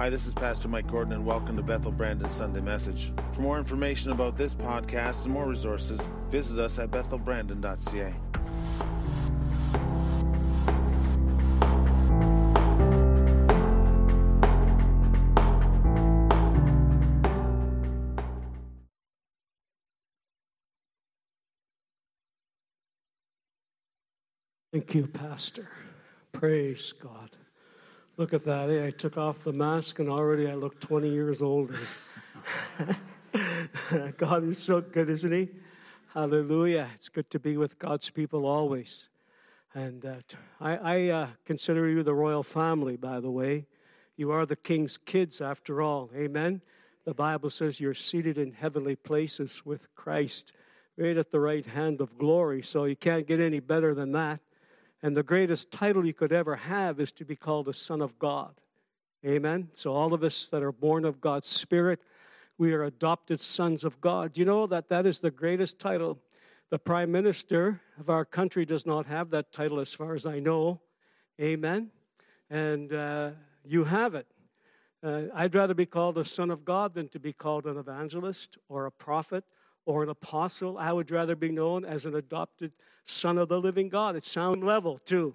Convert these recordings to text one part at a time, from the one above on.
Hi, this is Pastor Mike Gordon, and welcome to Bethel Brandon Sunday Message. For more information about this podcast and more resources, visit us at bethelbrandon.ca. Thank you, Pastor. Praise God. Look at that. I took off the mask and already I look 20 years older. God is so good, isn't He? Hallelujah. It's good to be with God's people always. And uh, I, I uh, consider you the royal family, by the way. You are the king's kids, after all. Amen. The Bible says you're seated in heavenly places with Christ, right at the right hand of glory. So you can't get any better than that. And the greatest title you could ever have is to be called a son of God. Amen. So, all of us that are born of God's Spirit, we are adopted sons of God. You know that that is the greatest title. The Prime Minister of our country does not have that title, as far as I know. Amen. And uh, you have it. Uh, I'd rather be called a son of God than to be called an evangelist or a prophet or an apostle. I would rather be known as an adopted son of the living God. It's sound level, too.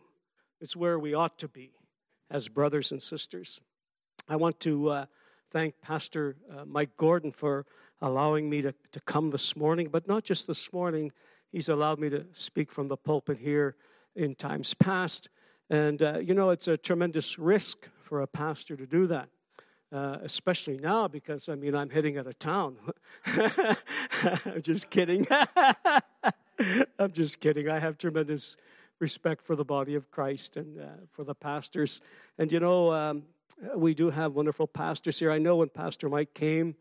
It's where we ought to be as brothers and sisters. I want to uh, thank Pastor uh, Mike Gordon for allowing me to, to come this morning, but not just this morning. He's allowed me to speak from the pulpit here in times past. And, uh, you know, it's a tremendous risk for a pastor to do that uh, especially now because I mean I'm heading out of town. I'm just kidding. I'm just kidding. I have tremendous respect for the body of Christ and uh, for the pastors. And you know, um, we do have wonderful pastors here. I know when Pastor Mike came,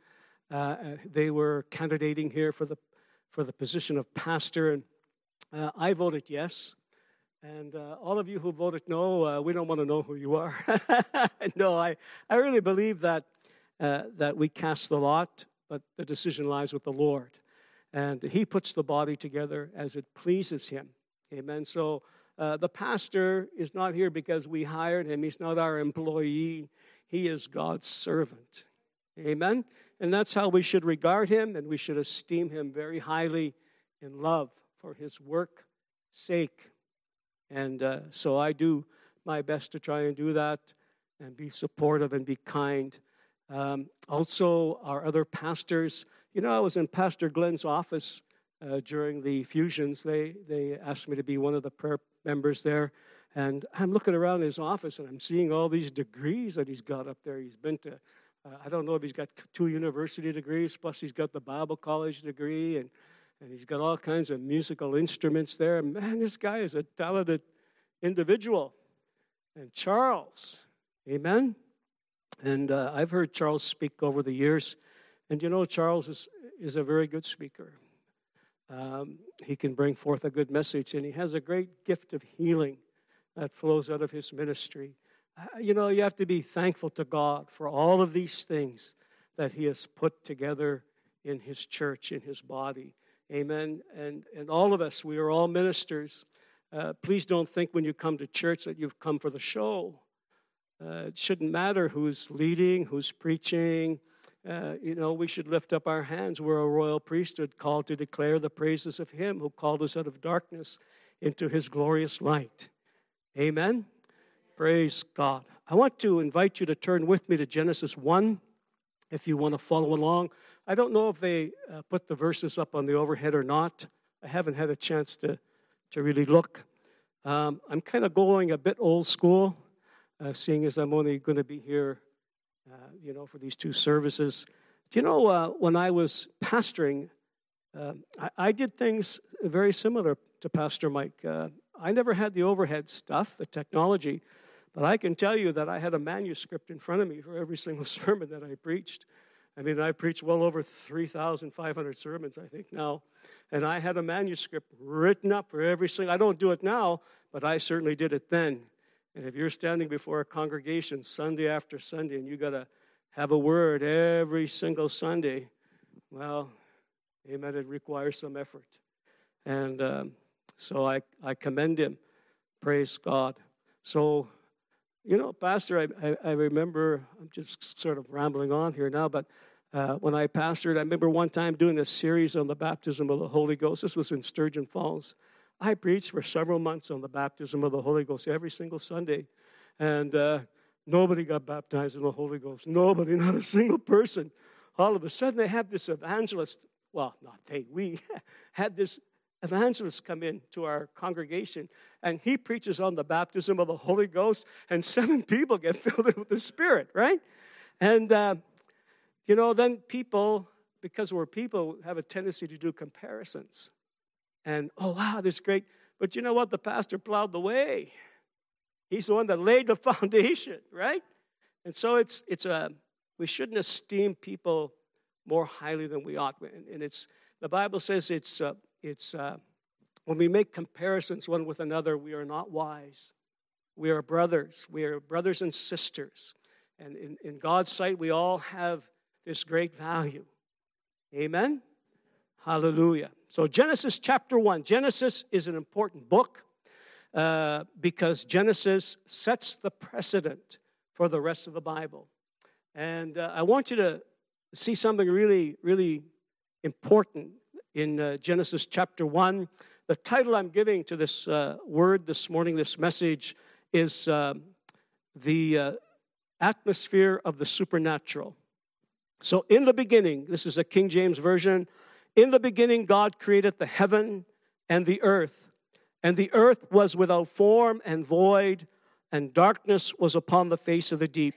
uh, uh they were candidating here for the for the position of pastor, and uh, I voted yes. And uh, all of you who voted no, uh, we don't want to know who you are. no, I, I really believe that, uh, that we cast the lot, but the decision lies with the Lord. And He puts the body together as it pleases Him. Amen. So uh, the pastor is not here because we hired him, he's not our employee, he is God's servant. Amen. And that's how we should regard him, and we should esteem him very highly in love for his work sake. And uh, so I do my best to try and do that and be supportive and be kind. Um, also, our other pastors, you know, I was in Pastor Glenn's office uh, during the fusions. They, they asked me to be one of the prayer members there. And I'm looking around his office and I'm seeing all these degrees that he's got up there. He's been to, uh, I don't know if he's got two university degrees, plus he's got the Bible college degree. And and he's got all kinds of musical instruments there. Man, this guy is a talented individual. And Charles, amen? And uh, I've heard Charles speak over the years. And you know, Charles is, is a very good speaker. Um, he can bring forth a good message, and he has a great gift of healing that flows out of his ministry. Uh, you know, you have to be thankful to God for all of these things that he has put together in his church, in his body. Amen. And, and all of us, we are all ministers. Uh, please don't think when you come to church that you've come for the show. Uh, it shouldn't matter who's leading, who's preaching. Uh, you know, we should lift up our hands. We're a royal priesthood called to declare the praises of Him who called us out of darkness into His glorious light. Amen. Praise God. I want to invite you to turn with me to Genesis 1 if you want to follow along. I don't know if they uh, put the verses up on the overhead or not. I haven't had a chance to, to really look. Um, I'm kind of going a bit old school, uh, seeing as I'm only going to be here, uh, you know, for these two services. Do you know, uh, when I was pastoring, um, I, I, did things very similar to Pastor Mike. Uh, I never had the overhead stuff, the technology, but I can tell you that I had a manuscript in front of me for every single sermon that I preached. I mean, I preached well over 3,500 sermons, I think, now. And I had a manuscript written up for every single, I don't do it now, but I certainly did it then. And if you're standing before a congregation Sunday after Sunday and you got to have a word every single Sunday, well, amen, it requires some effort. And um, so I, I commend him. Praise God. So You know, Pastor, I, I, I remember, I'm just sort of rambling on here now, but uh, when I pastored, I remember one time doing a series on the baptism of the Holy Ghost. This was in Sturgeon Falls. I preached for several months on the baptism of the Holy Ghost every single Sunday. And uh, nobody got baptized in the Holy Ghost. Nobody, not a single person. All of a sudden, they have this evangelist. Well, not they, we had this evangelist come in to our congregation, and he preaches on the baptism of the Holy Ghost, and seven people get filled with the Spirit, right? And, uh, you know, then people, because we're people, have a tendency to do comparisons. And, oh, wow, this is great. But you know what? The pastor plowed the way. He's the one that laid the foundation, right? And so it's, it's a, we shouldn't esteem people more highly than we ought. And it's, the Bible says it's, uh, it's uh, when we make comparisons one with another, we are not wise. We are brothers. We are brothers and sisters. And in, in God's sight, we all have this great value. Amen? Hallelujah. So, Genesis chapter 1. Genesis is an important book uh, because Genesis sets the precedent for the rest of the Bible. And uh, I want you to see something really, really important in uh, Genesis chapter 1. The title I'm giving to this uh, word this morning, this message, is um, The uh, Atmosphere of the Supernatural. So, in the beginning, this is a King James Version. In the beginning, God created the heaven and the earth. And the earth was without form and void, and darkness was upon the face of the deep.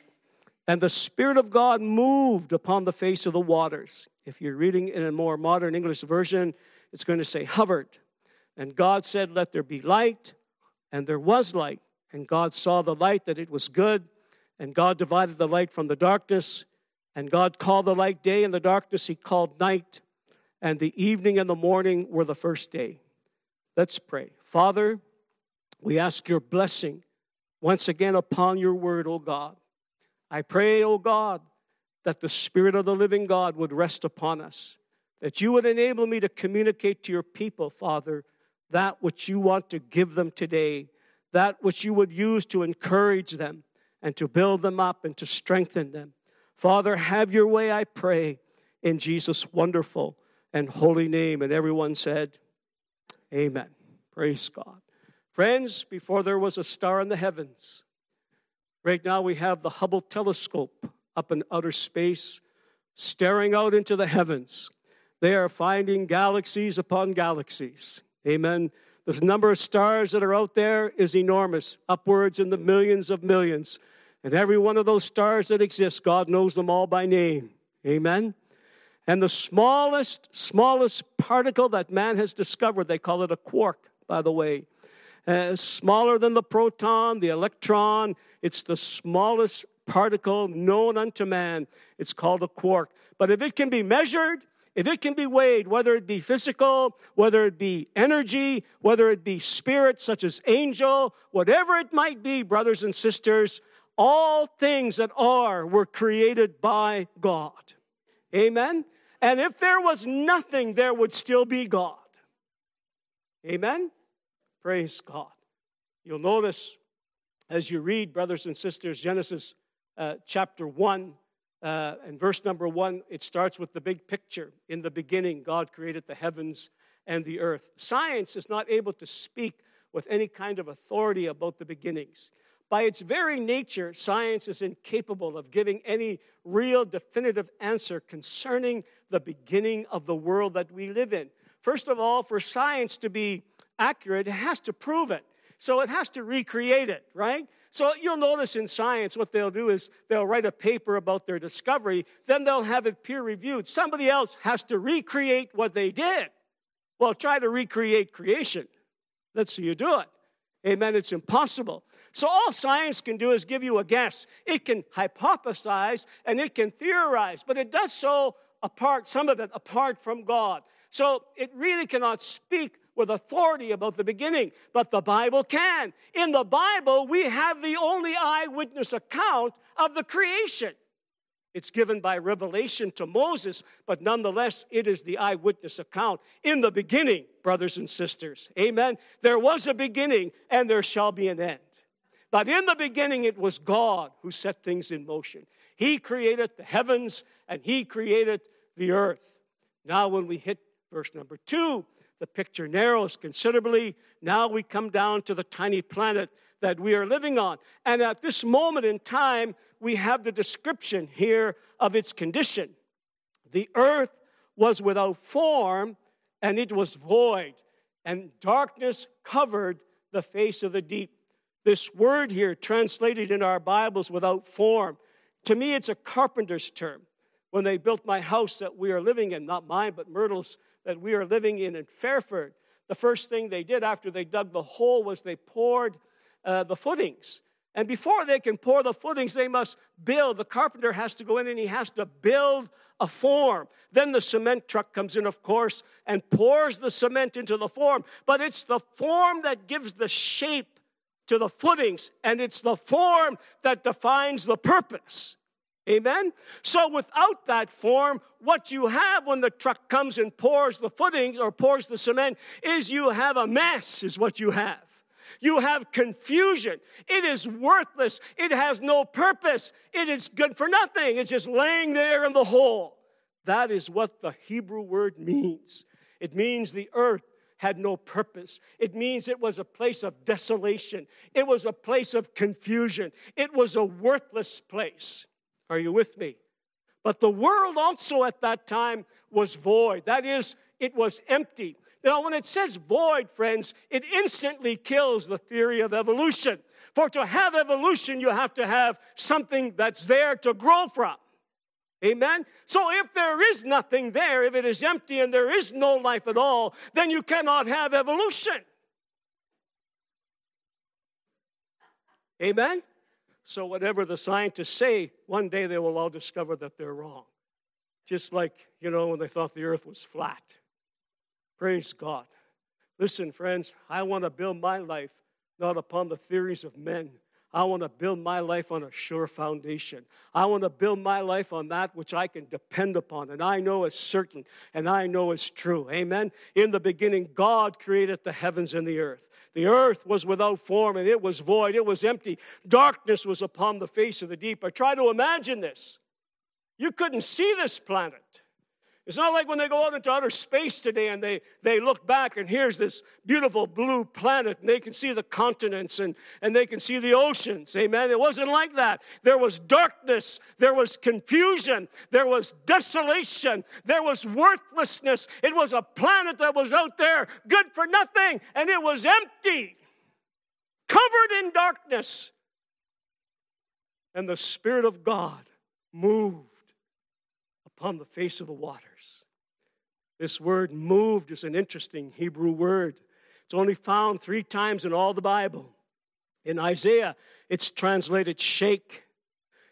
And the Spirit of God moved upon the face of the waters. If you're reading in a more modern English version, it's going to say hovered. And God said, Let there be light. And there was light. And God saw the light that it was good. And God divided the light from the darkness. And God called the light day, and the darkness he called night and the evening and the morning were the first day. Let's pray. Father, we ask your blessing once again upon your word, O God. I pray, O God, that the Spirit of the living God would rest upon us, that you would enable me to communicate to your people, Father, that which you want to give them today, that which you would use to encourage them and to build them up and to strengthen them. Father, have your way, I pray, in Jesus' wonderful and holy name. And everyone said, Amen. Praise God. Friends, before there was a star in the heavens, right now we have the Hubble telescope up in outer space, staring out into the heavens. They are finding galaxies upon galaxies. Amen. The number of stars that are out there is enormous, upwards in the millions of millions. And every one of those stars that exist, God knows them all by name. Amen. And the smallest, smallest particle that man has discovered, they call it a quark, by the way, uh, smaller than the proton, the electron. It's the smallest particle known unto man. It's called a quark. But if it can be measured, if it can be weighed, whether it be physical, whether it be energy, whether it be spirit, such as angel, whatever it might be, brothers and sisters, all things that are were created by God. Amen? And if there was nothing, there would still be God. Amen? Praise God. You'll notice as you read, brothers and sisters, Genesis uh, chapter 1 uh, and verse number 1, it starts with the big picture. In the beginning, God created the heavens and the earth. Science is not able to speak with any kind of authority about the beginnings. By its very nature, science is incapable of giving any real definitive answer concerning the beginning of the world that we live in. First of all, for science to be accurate, it has to prove it. So it has to recreate it, right? So you'll notice in science what they'll do is they'll write a paper about their discovery, then they'll have it peer reviewed. Somebody else has to recreate what they did. Well, try to recreate creation. Let's see you do it. Amen. It's impossible. So all science can do is give you a guess. It can hypothesize and it can theorize, but it does so apart, some of it apart from God. So it really cannot speak with authority about the beginning, but the Bible can. In the Bible, we have the only eyewitness account of the creation. It's given by revelation to Moses, but nonetheless, it is the eyewitness account. In the beginning, brothers and sisters, amen. There was a beginning, and there shall be an end. But in the beginning, it was God who set things in motion. He created the heavens and He created the earth. Now, when we hit verse number two, the picture narrows considerably. Now we come down to the tiny planet that we are living on. And at this moment in time, we have the description here of its condition. The earth was without form and it was void, and darkness covered the face of the deep. This word here, translated in our Bibles without form, to me it's a carpenter's term. When they built my house that we are living in, not mine, but Myrtle's that we are living in in Fairford, the first thing they did after they dug the hole was they poured uh, the footings. And before they can pour the footings, they must build. The carpenter has to go in and he has to build a form. Then the cement truck comes in, of course, and pours the cement into the form. But it's the form that gives the shape to the footings, and it's the form that defines the purpose. Amen? So, without that form, what you have when the truck comes and pours the footings or pours the cement is you have a mess, is what you have. You have confusion. It is worthless. It has no purpose. It is good for nothing. It's just laying there in the hole. That is what the Hebrew word means. It means the earth had no purpose. It means it was a place of desolation. It was a place of confusion. It was a worthless place. Are you with me? But the world also at that time was void. That is, it was empty. Now, when it says void, friends, it instantly kills the theory of evolution. For to have evolution, you have to have something that's there to grow from. Amen? So if there is nothing there, if it is empty and there is no life at all, then you cannot have evolution. Amen? So, whatever the scientists say, one day they will all discover that they're wrong. Just like, you know, when they thought the earth was flat. Praise God. Listen, friends, I want to build my life not upon the theories of men. I want to build my life on a sure foundation. I want to build my life on that which I can depend upon and I know is certain and I know is true. Amen. In the beginning, God created the heavens and the earth. The earth was without form and it was void, it was empty. Darkness was upon the face of the deep. I try to imagine this. You couldn't see this planet. It's not like when they go out into outer space today and they, they look back and here's this beautiful blue planet and they can see the continents and, and they can see the oceans. Amen. It wasn't like that. There was darkness, there was confusion, there was desolation, there was worthlessness. It was a planet that was out there good for nothing and it was empty, covered in darkness. And the Spirit of God moved upon the face of the waters. This word moved is an interesting Hebrew word. It's only found three times in all the Bible. In Isaiah, it's translated shake.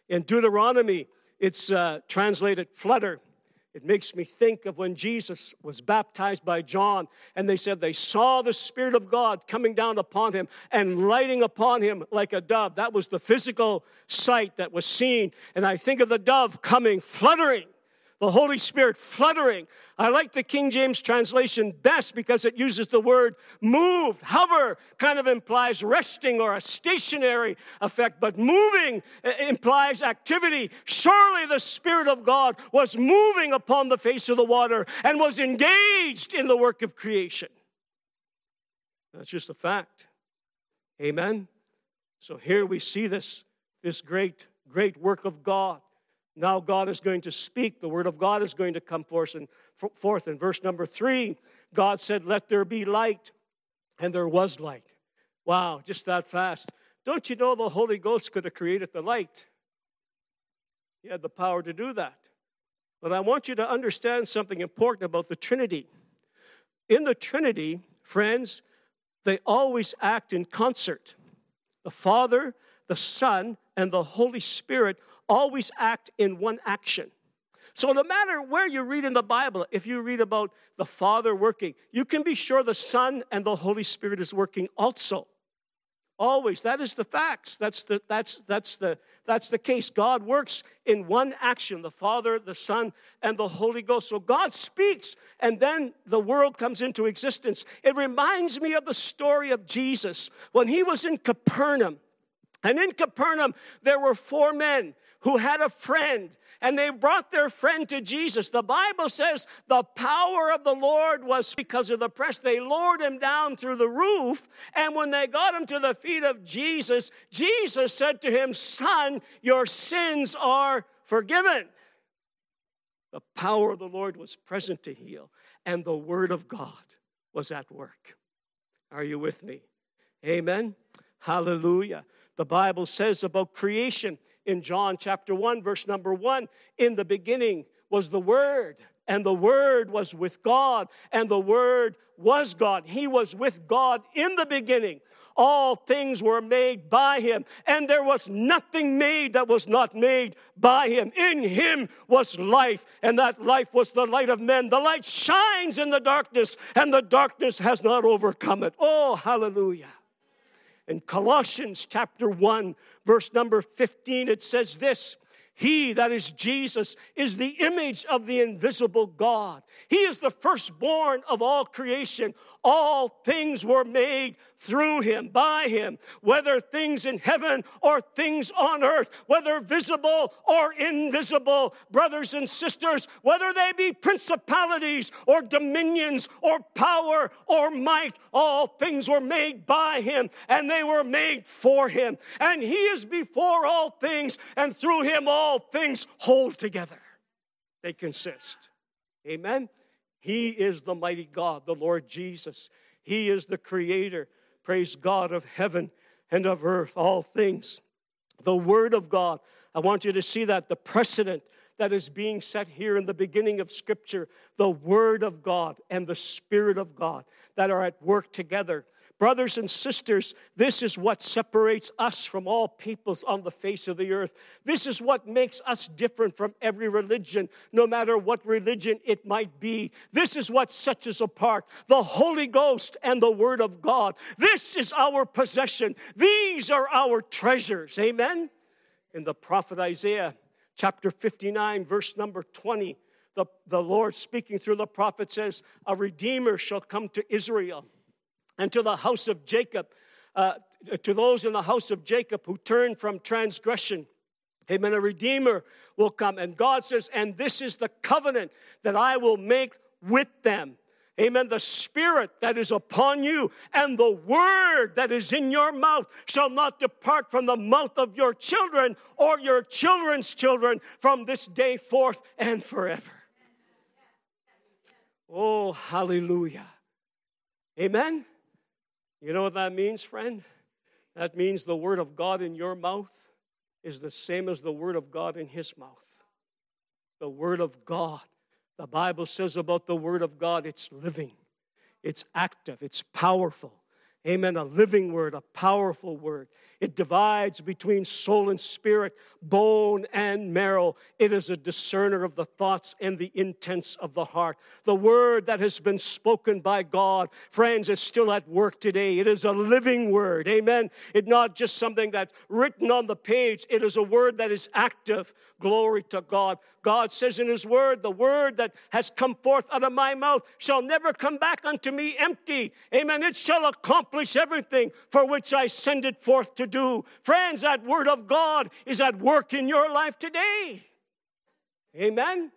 In Deuteronomy, it's uh, translated flutter. It makes me think of when Jesus was baptized by John, and they said they saw the Spirit of God coming down upon him and lighting upon him like a dove. That was the physical sight that was seen. And I think of the dove coming, fluttering the Holy Spirit fluttering. I like the King James translation best because it uses the word moved. Hover kind of implies resting or a stationary effect, but moving uh, implies activity. Surely the Spirit of God was moving upon the face of the water and was engaged in the work of creation. That's just a fact. Amen. So here we see this, this great, great work of God. Now God is going to speak. The word of God is going to come forth. And forth in verse number three, God said, "Let there be light," and there was light. Wow, just that fast. Don't you know the Holy Ghost could have created the light? He had the power to do that. But I want you to understand something important about the Trinity. In the Trinity, friends, they always act in concert. The Father, the Son, and the Holy Spirit always act in one action. So, no matter where you read in the Bible, if you read about the Father working, you can be sure the Son and the Holy Spirit is working also. Always. That is the facts. That's the, that's, that's, the, that's the case. God works in one action the Father, the Son, and the Holy Ghost. So God speaks, and then the world comes into existence. It reminds me of the story of Jesus when he was in Capernaum. And in Capernaum, there were four men who had a friend and they brought their friend to Jesus. The Bible says the power of the Lord was because of the press. They lowered him down through the roof, and when they got him to the feet of Jesus, Jesus said to him, Son, your sins are forgiven. The power of the Lord was present to heal, and the Word of God was at work. Are you with me? Amen. Hallelujah. The Bible says about creation in John chapter 1, verse number 1 In the beginning was the Word, and the Word was with God, and the Word was God. He was with God in the beginning. All things were made by him, and there was nothing made that was not made by him. In him was life, and that life was the light of men. The light shines in the darkness, and the darkness has not overcome it. Oh, hallelujah. In Colossians chapter 1, verse number 15, it says this He, that is Jesus, is the image of the invisible God. He is the firstborn of all creation. All things were made through him, by him, whether things in heaven or things on earth, whether visible or invisible, brothers and sisters, whether they be principalities or dominions or power or might, all things were made by him and they were made for him. And he is before all things, and through him all things hold together. They consist. Amen. He is the mighty God, the Lord Jesus. He is the creator, praise God, of heaven and of earth, all things. The Word of God. I want you to see that the precedent that is being set here in the beginning of Scripture, the Word of God and the Spirit of God that are at work together. Brothers and sisters, this is what separates us from all peoples on the face of the earth. This is what makes us different from every religion, no matter what religion it might be. This is what sets us apart the Holy Ghost and the Word of God. This is our possession. These are our treasures. Amen? In the prophet Isaiah, chapter 59, verse number 20, the, the Lord speaking through the prophet says, A redeemer shall come to Israel and to the house of Jacob, uh, to those in the house of Jacob who turn from transgression. Amen. A redeemer will come. And God says, and this is the covenant that I will make with them. Amen. The spirit that is upon you and the word that is in your mouth shall not depart from the mouth of your children or your children's children from this day forth and forever. Oh, hallelujah. Amen. You know what that means, friend? That means the word of God in your mouth is the same as the word of God in his mouth. The word of God. The Bible says about the word of God it's living, it's active, it's powerful. Amen. A living word, a powerful word. It divides between soul and spirit, bone and marrow. It is a discerner of the thoughts and the intents of the heart. The word that has been spoken by God, friends, is still at work today. It is a living word. Amen. It's not just something that's written on the page, it is a word that is active. Glory to God. God says in His word, the word that has come forth out of my mouth shall never come back unto me empty. Amen. It shall accomplish everything for which I send it forth to do. Friends, that word of God is at work in your life today. Amen.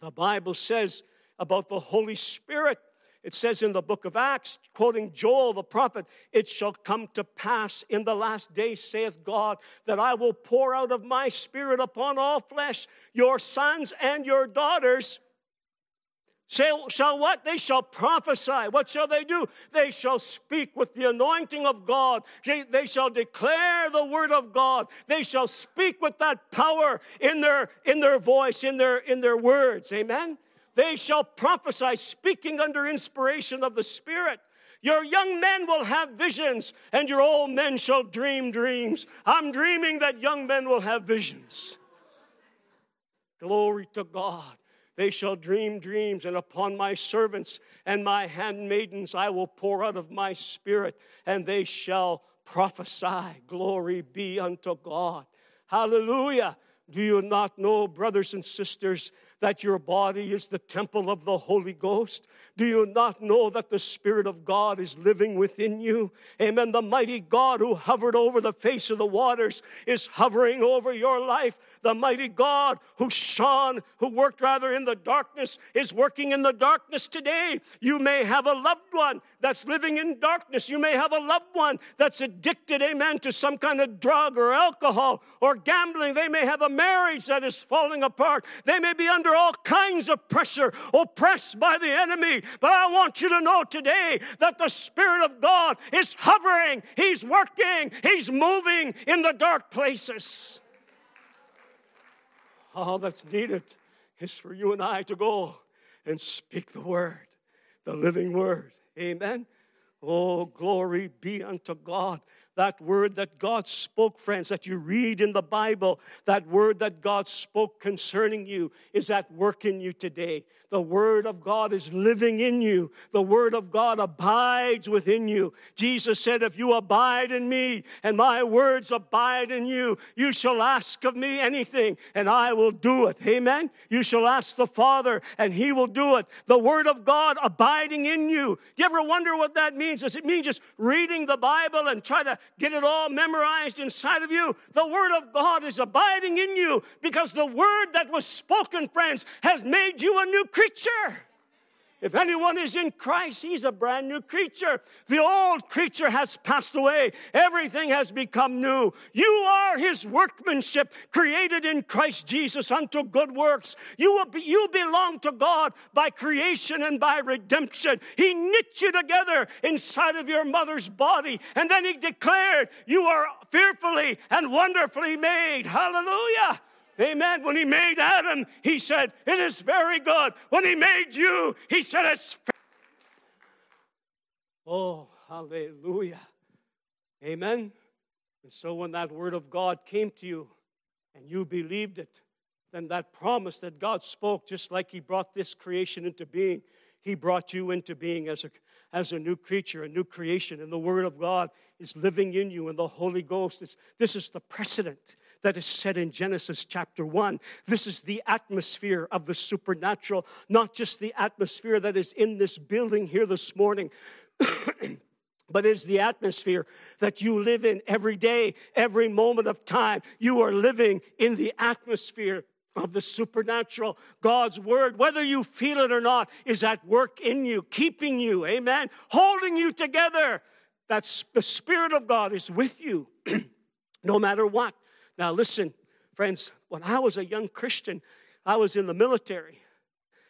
The Bible says about the Holy Spirit. It says in the book of Acts, quoting Joel the prophet, It shall come to pass in the last day, saith God, that I will pour out of my spirit upon all flesh, your sons and your daughters Shall, shall what? They shall prophesy. What shall they do? They shall speak with the anointing of God. They, they shall declare the word of God. They shall speak with that power in their, in their voice, in their, in their words. Amen? They shall prophesy, speaking under inspiration of the Spirit. Your young men will have visions, and your old men shall dream dreams. I'm dreaming that young men will have visions. Glory to God. They shall dream dreams, and upon my servants and my handmaidens I will pour out of my spirit, and they shall prophesy. Glory be unto God. Hallelujah. Do you not know, brothers and sisters, that your body is the temple of the Holy Ghost? Do you not know that the Spirit of God is living within you? Amen. The mighty God who hovered over the face of the waters is hovering over your life. The mighty God who shone, who worked rather in the darkness, is working in the darkness today. You may have a loved one that's living in darkness. You may have a loved one that's addicted, amen, to some kind of drug or alcohol or gambling. They may have a marriage that is falling apart. They may be under all kinds of pressure, oppressed by the enemy. But I want you to know today that the Spirit of God is hovering, He's working, He's moving in the dark places. All that's needed is for you and I to go and speak the word, the living word. Amen. Oh, glory be unto God that word that God spoke, friends, that you read in the Bible, that word that God spoke concerning you is at work in you today. The word of God is living in you. The word of God abides within you. Jesus said, If you abide in me and my words abide in you, you shall ask of me anything and I will do it. Amen. You shall ask the Father and he will do it. The word of God abiding in you. Do you ever wonder what that means? Does it mean just reading the Bible and try to get it all memorized inside of you. The Word of God is abiding in you because the Word that was spoken, friends, has made you a new creature. If anyone is in Christ, he's a brand new creature. The old creature has passed away, everything has become new. You are his workmanship, created in Christ Jesus unto good works. You, be, you belong to God by creation and by redemption. He knit you together inside of your mother's body, and then he declared, You are fearfully and wonderfully made. Hallelujah. Amen. When he made Adam, he said, It is very good. When he made you, he said, It's. Oh, hallelujah. Amen. And so when that word of God came to you and you believed it, then that promise that God spoke, just like he brought this creation into being, he brought you into being as a, as a new creature, a new creation. And the word of God is living in you, and the Holy Ghost is, this is the precedent that is said in Genesis chapter 1. This is the atmosphere of the supernatural, not just the atmosphere that is in this building here this morning. but is the atmosphere that you live in every day, every moment of time. You are living in the atmosphere of the supernatural. God's word, whether you feel it or not, is at work in you, keeping you, amen, holding you together. That's the Spirit of God is with you no matter what. Now, listen, friends, when I was a young Christian, I was in the military,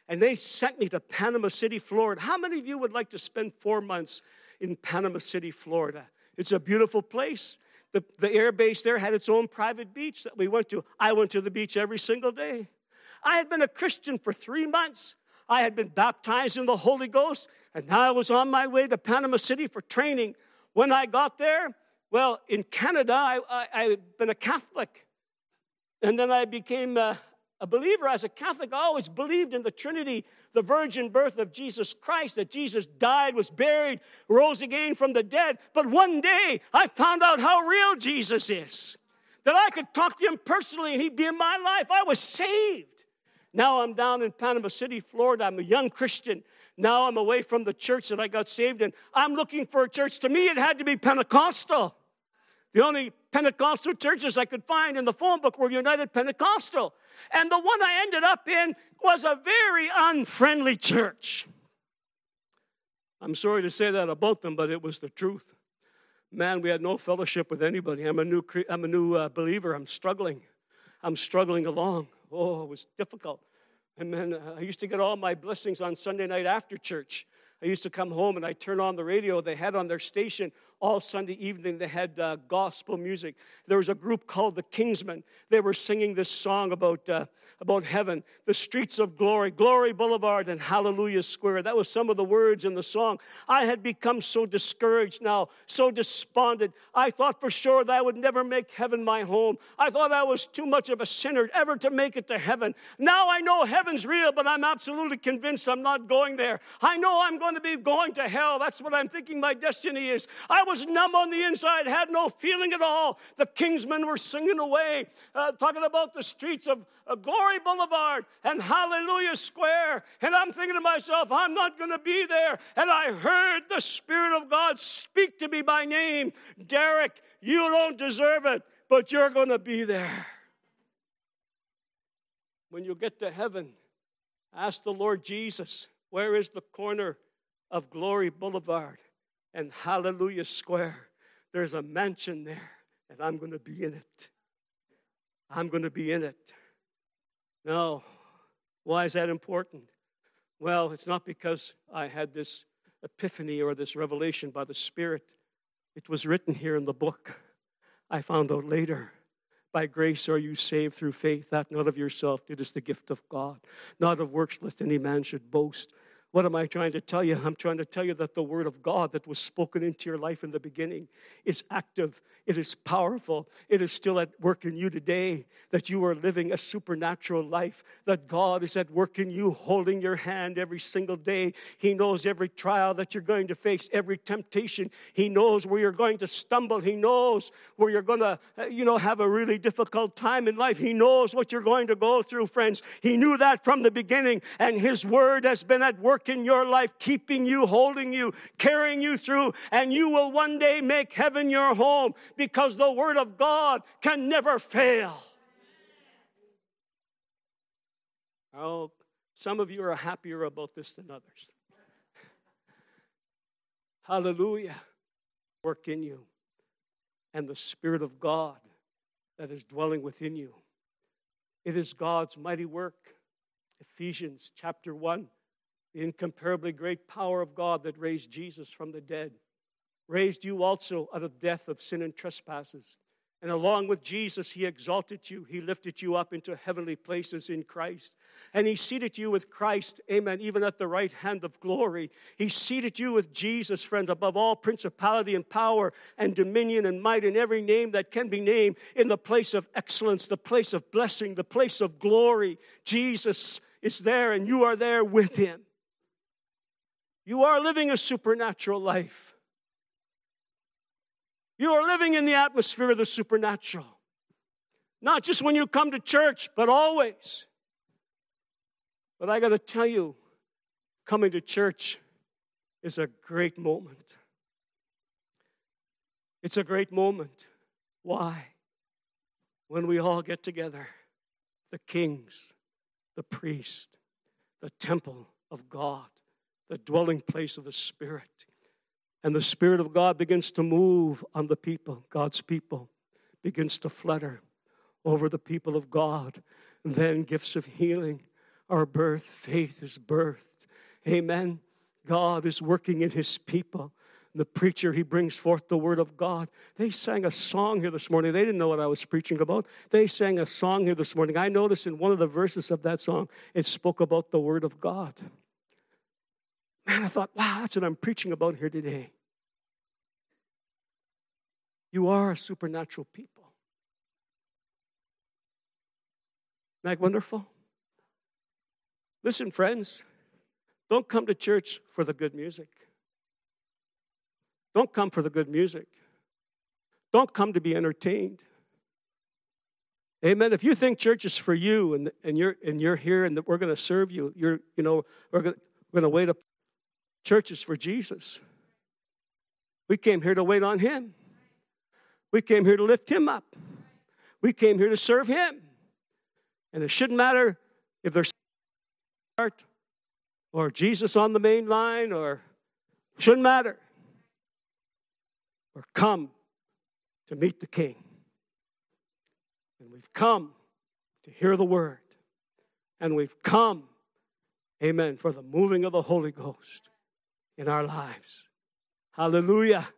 and they sent me to Panama City, Florida. How many of you would like to spend four months in Panama City, Florida? It's a beautiful place. The, the air base there had its own private beach that we went to. I went to the beach every single day. I had been a Christian for three months. I had been baptized in the Holy Ghost, and now I was on my way to Panama City for training. When I got there, well, in Canada, I, I, I've been a Catholic. And then I became a, a believer as a Catholic. I always believed in the Trinity, the virgin birth of Jesus Christ, that Jesus died, was buried, rose again from the dead. But one day, I found out how real Jesus is. That I could talk to him personally and he'd be in my life. I was saved. Now I'm down in Panama City, Florida. I'm a young Christian. Now I'm away from the church that I got saved in. I'm looking for a church. To me, it had to be Pentecostal. The only Pentecostal churches I could find in the phone book were United Pentecostal. And the one I ended up in was a very unfriendly church. I'm sorry to say that about them, but it was the truth. Man, we had no fellowship with anybody. I'm a new, I'm a new uh, believer. I'm struggling. I'm struggling along. Oh, it was difficult. And then I used to get all my blessings on Sunday night after church. I used to come home and I turn on the radio. They had on their station all Sunday evening, they had uh, gospel music. There was a group called the Kingsmen. They were singing this song about, uh, about heaven, the streets of glory, Glory Boulevard, and Hallelujah Square. That was some of the words in the song. I had become so discouraged now, so despondent. I thought for sure that I would never make heaven my home. I thought I was too much of a sinner ever to make it to heaven. Now I know heaven's real, but I'm absolutely convinced I'm not going there. I know I'm going to be going to hell. That's what I'm thinking my destiny is. I was numb on the inside, had no feeling at all. The Kingsmen were singing away, uh, talking about the streets of uh, Glory Boulevard and Hallelujah Square. And I'm thinking to myself, I'm not going to be there. And I heard the Spirit of God speak to me by name Derrick, you don't deserve it, but you're going to be there. When you get to heaven, ask the Lord Jesus, where is the corner of Glory Boulevard and Hallelujah Square? There's a mansion there, and I'm going to be in it. I'm going to be in it. No. Why is that important? Well, it's not because I had this epiphany or this revelation by the Spirit. It was written here in the book. I found out later. By grace are you saved through faith, that not of yourself, it is the gift of God, not of works, lest any man should boast. What am I trying to tell you? I'm trying to tell you that the Word of God that was spoken into your life in the beginning is active, it is powerful, it is still at work in you today, that you are living a supernatural life, that God is at work in you, holding your hand every single day. He knows every trial that you're going to face, every temptation. He knows where you're going to stumble. He knows where you're going to, uh, you know, have a really difficult time in life. He knows what you're going to go through, friends. He knew that from the beginning, and His Word has been at work in your life, keeping you, holding you, carrying you through, and you will one day make heaven your home because the Word of God can never fail. Oh, some of you are happier about this than others. Hallelujah. Work in you. And the Spirit of God that is dwelling within you. It is God's mighty work. Ephesians chapter 1 the incomparably great power of God that raised Jesus from the dead, raised you also out of death of sin and trespasses. And along with Jesus, He exalted you. He lifted you up into heavenly places in Christ. And He seated you with Christ, amen, even at the right hand of glory. He seated you with Jesus, friend, above all principality and power and dominion and might and every name that can be named in the place of excellence, the place of blessing, the place of glory. Jesus is there, and you are there with Him. You are living a supernatural life. You are living in the atmosphere of the supernatural. Not just when you come to church, but always. But I got to tell you, coming to church is a great moment. It's a great moment. Why? When we all get together, the kings, the priest, the temple of God the dwelling place of the Spirit. And the Spirit of God begins to move on the people, God's people, begins to flutter over the people of God. And then gifts of healing are birth, faith is birthed. Amen. God is working in his people. The preacher, he brings forth the word of God. They sang a song here this morning. They didn't know what I was preaching about. They sang a song here this morning. I noticed in one of the verses of that song, it spoke about the word of God. Man, I thought, wow, that's what I'm preaching about here today. You are a supernatural people. Isn't that wonderful? Listen, friends, don't come to church for the good music. Don't come for the good music. Don't come to be entertained. Amen. If you think church is for you and, and you're and you're here and we're going to serve you, you're you know we're going we're going to wait up Church is for Jesus. We came here to wait on Him. We came here to lift Him up. We came here to serve Him. And it shouldn't matter if there's art or Jesus on the main line or shouldn't matter. We're come to meet the King. And we've come to hear the word. And we've come, amen, for the moving of the Holy Ghost in our lives. Hallelujah.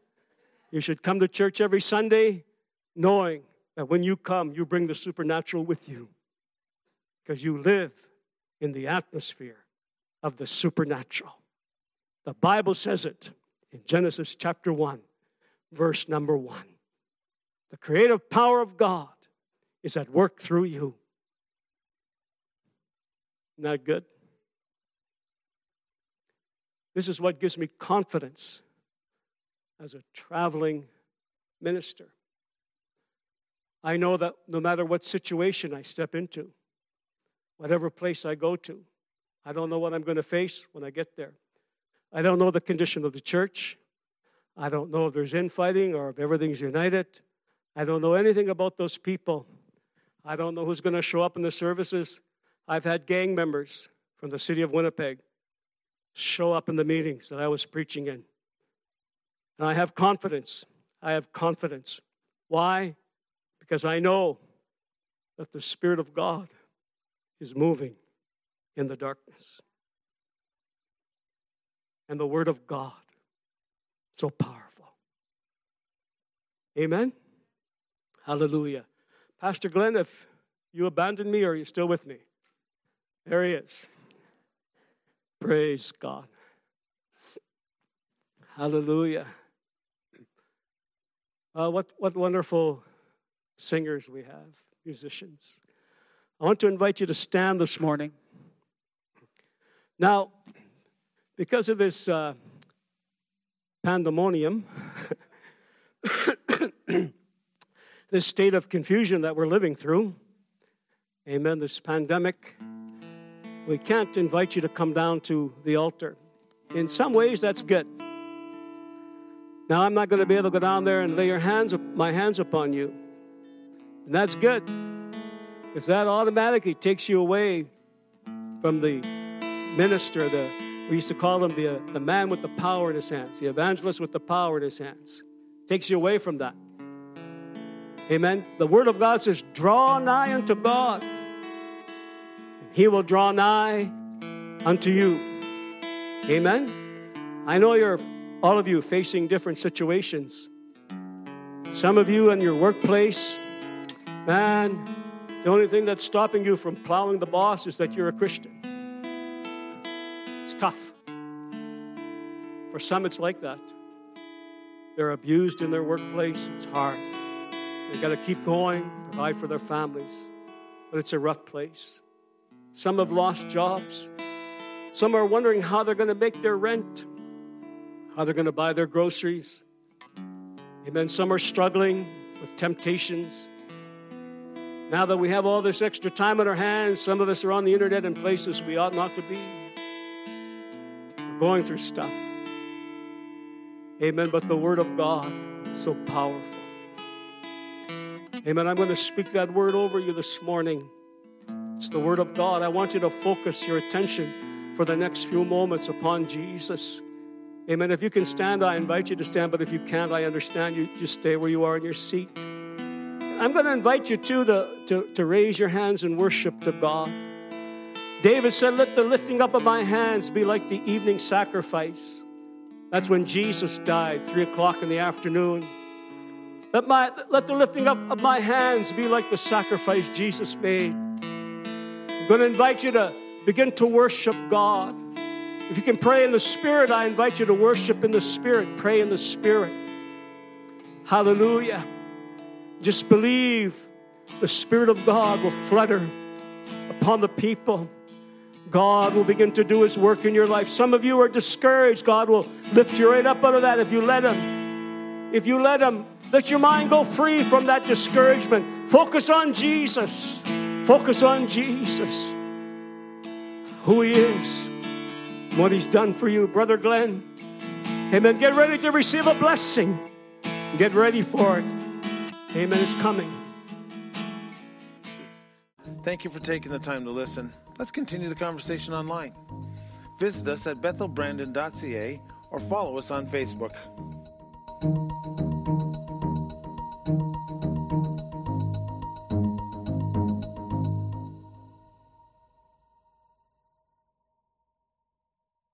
You should come to church every Sunday knowing that when you come, you bring the supernatural with you because you live in the atmosphere of the supernatural. The Bible says it in Genesis chapter 1, verse number 1. The creative power of God is at work through you. That good? This is what gives me confidence as a traveling minister. I know that no matter what situation I step into, whatever place I go to, I don't know what I'm going to face when I get there. I don't know the condition of the church. I don't know if there's infighting or if everything's united. I don't know anything about those people. I don't know who's going to show up in the services. I've had gang members from the city of Winnipeg show up in the meetings that I was preaching in. And I have confidence. I have confidence. Why? Because I know that the Spirit of God is moving in the darkness. And the Word of God, so powerful. Amen? Hallelujah. Pastor Glenn, if you abandoned me, or are you still with me? There he is. Praise God. Hallelujah. Uh, what, what wonderful singers we have, musicians. I want to invite you to stand this morning. Now, because of this uh, pandemonium, this state of confusion that we're living through, amen, this pandemic, we can't invite you to come down to the altar. In some ways, that's good. Now, I'm not going to be able to go down there and lay your hands, my hands upon you. And that's good. Because that automatically takes you away from the minister, the we used to call him the, uh, the man with the power in his hands, the evangelist with the power in his hands. Takes you away from that. Amen. The word of God says, draw nigh unto God he will draw nigh unto you. Amen. I know you're all of you facing different situations. Some of you in your workplace, man, the only thing that's stopping you from plowing the boss is that you're a Christian. It's tough. For some, it's like that. They're abused in their workplace, it's hard. They've got to keep going, provide for their families, but it's a rough place. Some have lost jobs. Some are wondering how they're going to make their rent, how they're going to buy their groceries. Amen. Some are struggling with temptations. Now that we have all this extra time on our hands, some of us are on the internet in places we ought not to be. We're going through stuff. Amen. But the Word of God, so powerful. Amen. I'm going to speak that word over you this morning. The Word of God. I want you to focus your attention for the next few moments upon Jesus. Amen. If you can stand, I invite you to stand, but if you can't, I understand you just stay where you are in your seat. I'm going to invite you too to, to, to raise your hands in worship to God. David said, Let the lifting up of my hands be like the evening sacrifice. That's when Jesus died, three o'clock in the afternoon. Let, my, let the lifting up of my hands be like the sacrifice Jesus made. Going to invite you to begin to worship God. If you can pray in the Spirit, I invite you to worship in the Spirit. Pray in the Spirit. Hallelujah. Just believe the Spirit of God will flutter upon the people. God will begin to do His work in your life. Some of you are discouraged. God will lift you right up out of that if you let Him. If you let Him, let your mind go free from that discouragement. Focus on Jesus. Focus on Jesus, who He is, what He's done for you, Brother Glenn. Amen. Get ready to receive a blessing. Get ready for it. Amen. It's coming. Thank you for taking the time to listen. Let's continue the conversation online. Visit us at bethelbrandon.ca or follow us on Facebook.